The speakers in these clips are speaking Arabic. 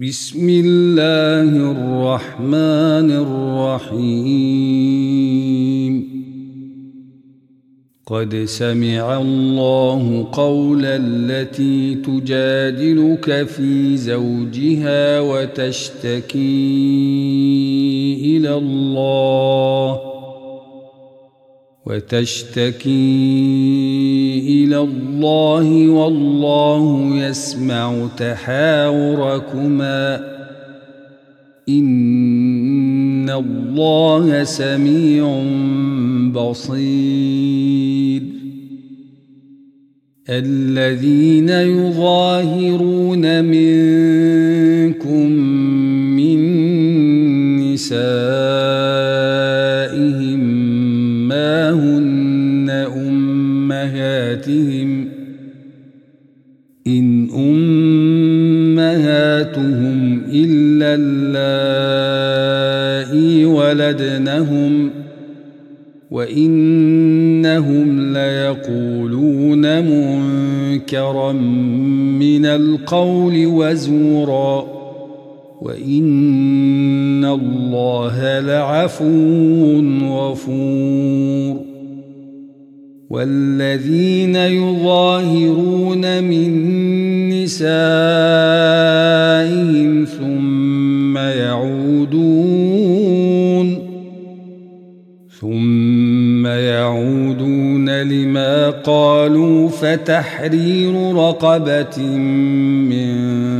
بسم الله الرحمن الرحيم. قد سمع الله قول التي تجادلك في زوجها وتشتكي إلى الله. وتشتكي إلى الله والله يسمع تحاوركما. إن الله سميع بصير. الذين يظاهرون منكم من نسائهم ما هن أمهاتهم. إن أمهاتهم إلا اللائي ولدنهم وإنهم ليقولون منكرا من القول وزورا وإن الله لعفو غفور والذين يظاهرون من نسائهم ثم يعودون ثم يعودون لما قالوا فتحرير رقبه من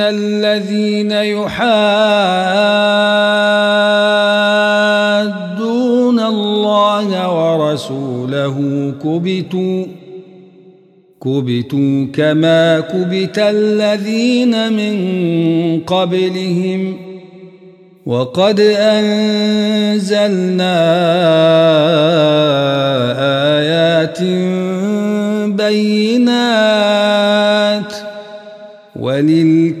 الذين يحادون الله ورسوله كبتوا كبتوا كما كبت الذين من قبلهم. وقد انزلنا ايات بينات.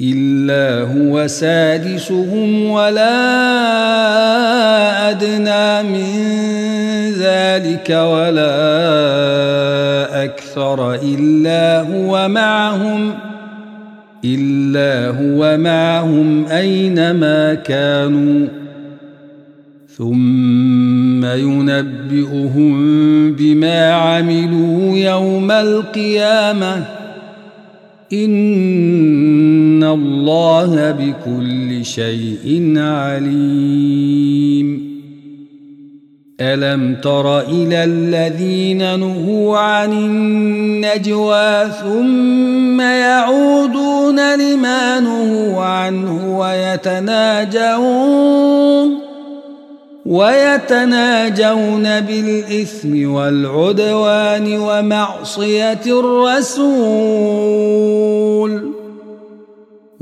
إلا هو سادسهم ولا أدنى من ذلك ولا أكثر إلا هو معهم ۖ إلا هو معهم أينما كانوا. ثم ينبئهم بما عملوا يوم القيامة. إن الله بكل شيء عليم ألم تر إلى الذين نهوا عن النجوى ثم يعودون لما نهوا عنه ويتناجون ويتناجون بالإثم والعدوان ومعصية الرسول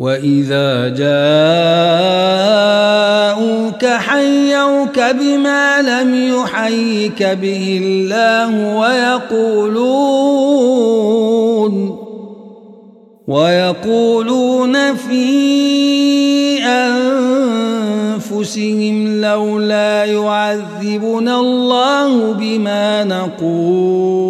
وإذا جاءوك حيوك بما لم يحيك به الله ويقولون ويقولون في أنفسهم لولا يعذبنا الله بما نقول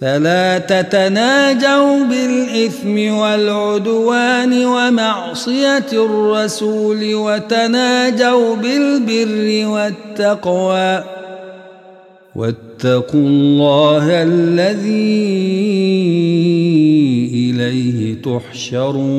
فلا تتناجوا بالإثم والعدوان ومعصية الرسول وتناجوا بالبر والتقوى. واتقوا الله الذي إليه تحشرون.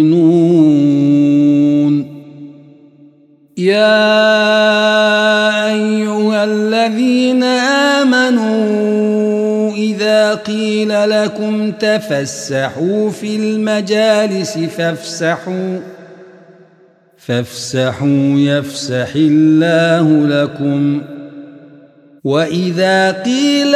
يا أيها الذين آمنوا إذا قيل لكم تفسحوا في المجالس فافسحوا فافسحوا يفسح الله لكم. وإذا قيل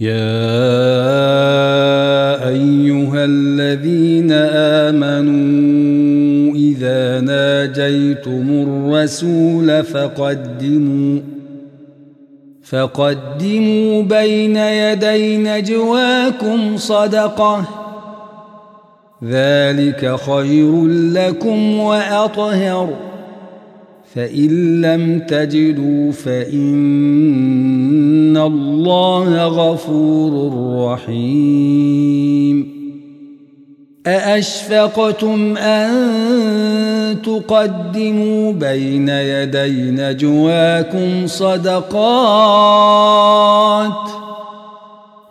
يا أيها الذين آمنوا إذا ناجيتم الرسول فقدموا فقدموا بين يدي نجواكم صدقة ذلك خير لكم وأطهر. فإن لم تجدوا فإن الله غفور رحيم. أأشفقتم أن تقدموا بين يدي نجواكم صدقات؟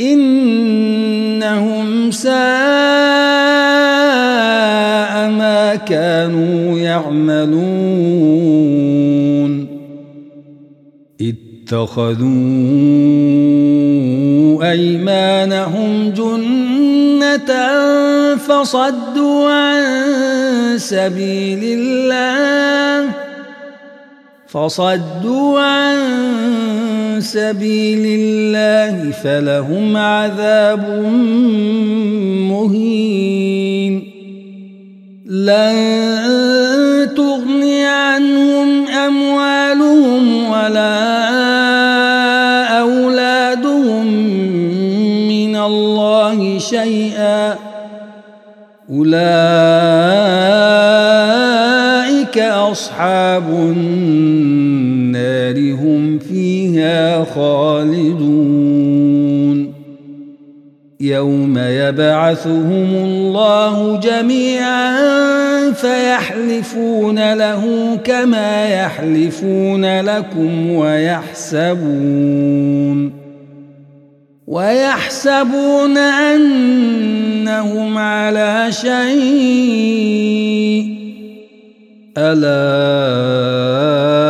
إنهم ساء ما كانوا يعملون. اتخذوا أيمانهم جنة فصدوا عن سبيل الله فصدوا عن سبيل الله فلهم عذاب مهين. لن تغني عنهم أموالهم ولا أولادهم من الله شيئا. أولئك أصحاب النار هم خالدون يوم يبعثهم الله جميعا فيحلفون له كما يحلفون لكم ويحسبون ويحسبون انهم على شيء الا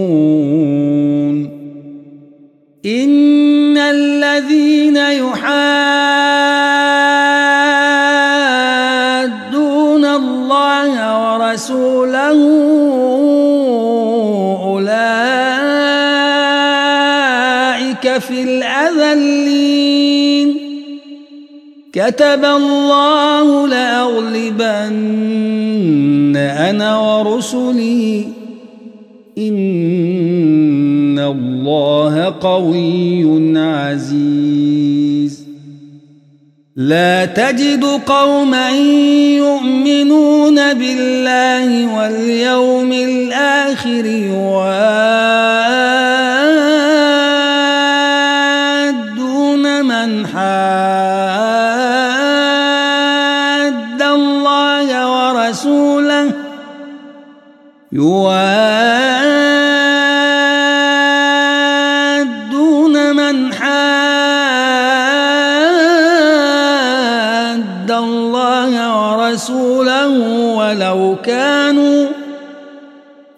إن الذين يحادون الله ورسوله أولئك في الأذلين. كتب الله لأغلبن أنا ورسلي. الله قوي عزيز. لا تجد قوما يؤمنون بالله واليوم الآخر يوادون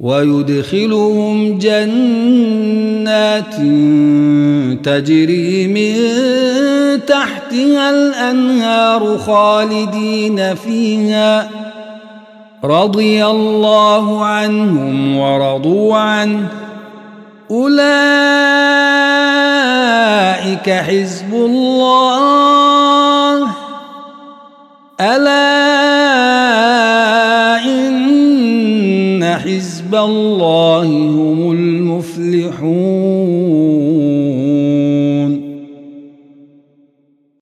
ويدخلهم جنات تجري من تحتها الأنهار خالدين فيها. رضي الله عنهم ورضوا عنه. أولئك حزب الله. ألا إن حزب الله هم المفلحون